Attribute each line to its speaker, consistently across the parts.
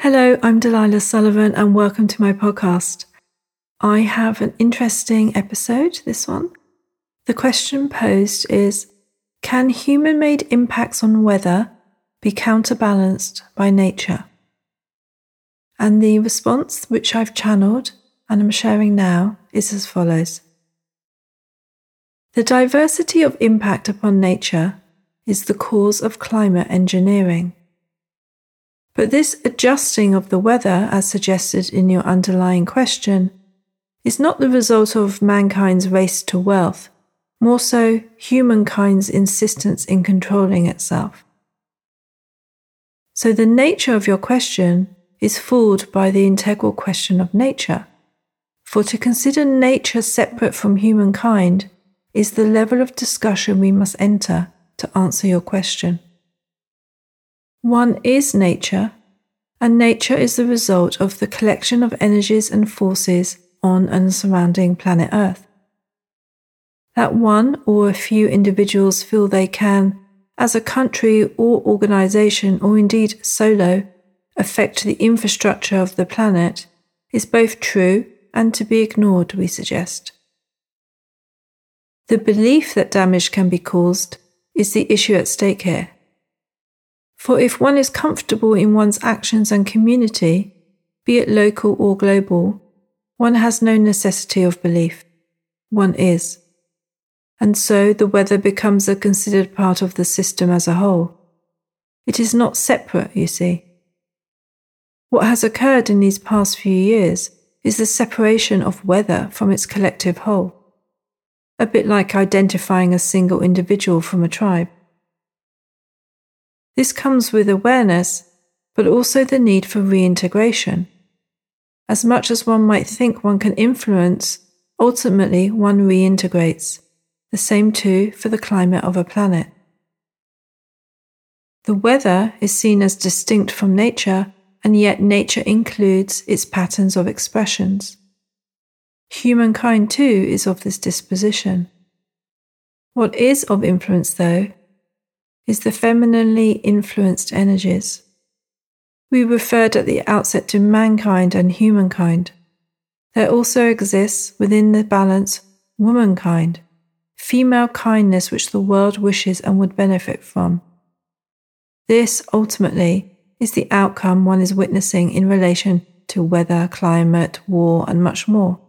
Speaker 1: Hello, I'm Delilah Sullivan, and welcome to my podcast. I have an interesting episode, this one. The question posed is Can human made impacts on weather be counterbalanced by nature? And the response, which I've channeled and am sharing now, is as follows The diversity of impact upon nature is the cause of climate engineering. But this adjusting of the weather, as suggested in your underlying question, is not the result of mankind's race to wealth, more so humankind's insistence in controlling itself. So the nature of your question is fooled by the integral question of nature. For to consider nature separate from humankind is the level of discussion we must enter to answer your question. One is nature, and nature is the result of the collection of energies and forces on and surrounding planet Earth. That one or a few individuals feel they can, as a country or organization, or indeed solo, affect the infrastructure of the planet is both true and to be ignored, we suggest. The belief that damage can be caused is the issue at stake here. For if one is comfortable in one's actions and community, be it local or global, one has no necessity of belief. One is. And so the weather becomes a considered part of the system as a whole. It is not separate, you see. What has occurred in these past few years is the separation of weather from its collective whole, a bit like identifying a single individual from a tribe. This comes with awareness, but also the need for reintegration. As much as one might think one can influence, ultimately one reintegrates. The same too for the climate of a planet. The weather is seen as distinct from nature, and yet nature includes its patterns of expressions. Humankind too is of this disposition. What is of influence, though, is the femininely influenced energies. We referred at the outset to mankind and humankind. There also exists within the balance womankind, female kindness which the world wishes and would benefit from. This, ultimately, is the outcome one is witnessing in relation to weather, climate, war, and much more.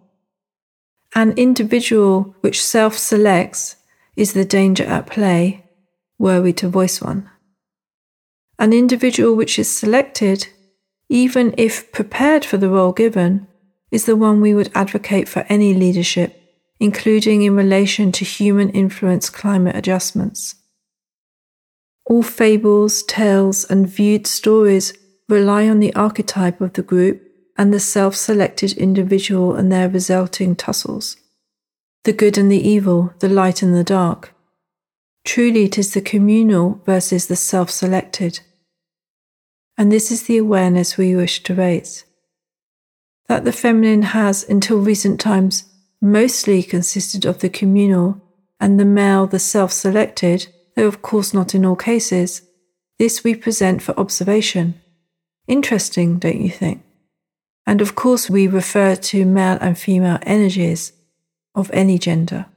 Speaker 1: An individual which self selects is the danger at play were we to voice one. An individual which is selected, even if prepared for the role given, is the one we would advocate for any leadership, including in relation to human influence climate adjustments. All fables, tales, and viewed stories rely on the archetype of the group and the self selected individual and their resulting tussles. The good and the evil, the light and the dark, Truly, it is the communal versus the self selected. And this is the awareness we wish to raise. That the feminine has, until recent times, mostly consisted of the communal and the male, the self selected, though of course not in all cases, this we present for observation. Interesting, don't you think? And of course, we refer to male and female energies of any gender.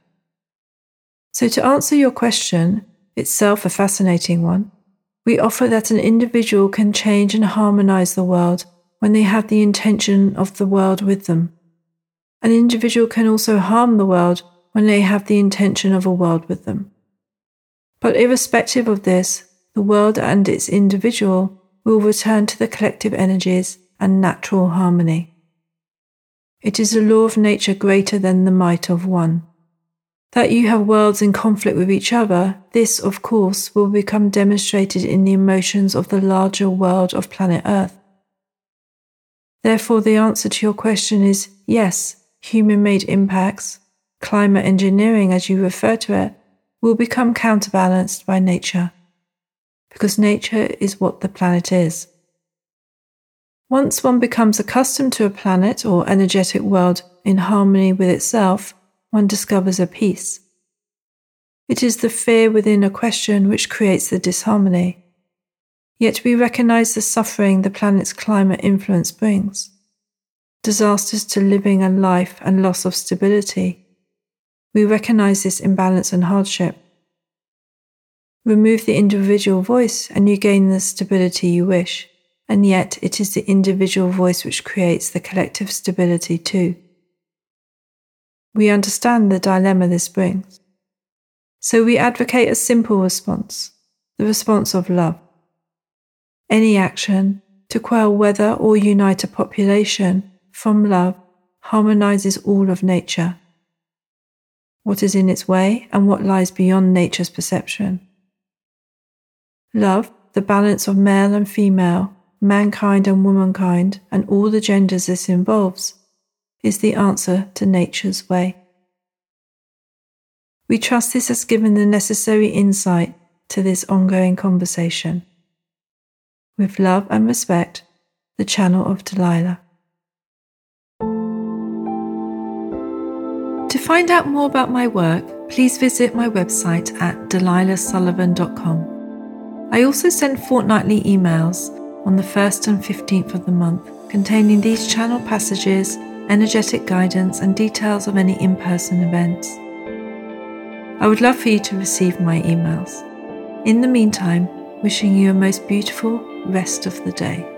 Speaker 1: So, to answer your question, itself a fascinating one, we offer that an individual can change and harmonize the world when they have the intention of the world with them. An individual can also harm the world when they have the intention of a world with them. But irrespective of this, the world and its individual will return to the collective energies and natural harmony. It is a law of nature greater than the might of one that you have worlds in conflict with each other, this, of course, will become demonstrated in the emotions of the larger world of planet Earth. Therefore, the answer to your question is yes, human made impacts, climate engineering, as you refer to it, will become counterbalanced by nature, because nature is what the planet is. Once one becomes accustomed to a planet or energetic world in harmony with itself, one discovers a peace. It is the fear within a question which creates the disharmony. Yet we recognize the suffering the planet's climate influence brings disasters to living and life and loss of stability. We recognize this imbalance and hardship. Remove the individual voice and you gain the stability you wish, and yet it is the individual voice which creates the collective stability too. We understand the dilemma this brings. So we advocate a simple response, the response of love. Any action to quell weather or unite a population from love harmonizes all of nature, what is in its way and what lies beyond nature's perception. Love, the balance of male and female, mankind and womankind, and all the genders this involves, is the answer to nature's way. We trust this has given the necessary insight to this ongoing conversation. With love and respect, the channel of Delilah. To find out more about my work, please visit my website at delilahsullivan.com. I also send fortnightly emails on the 1st and 15th of the month containing these channel passages, energetic guidance, and details of any in person events. I would love for you to receive my emails. In the meantime, wishing you a most beautiful rest of the day.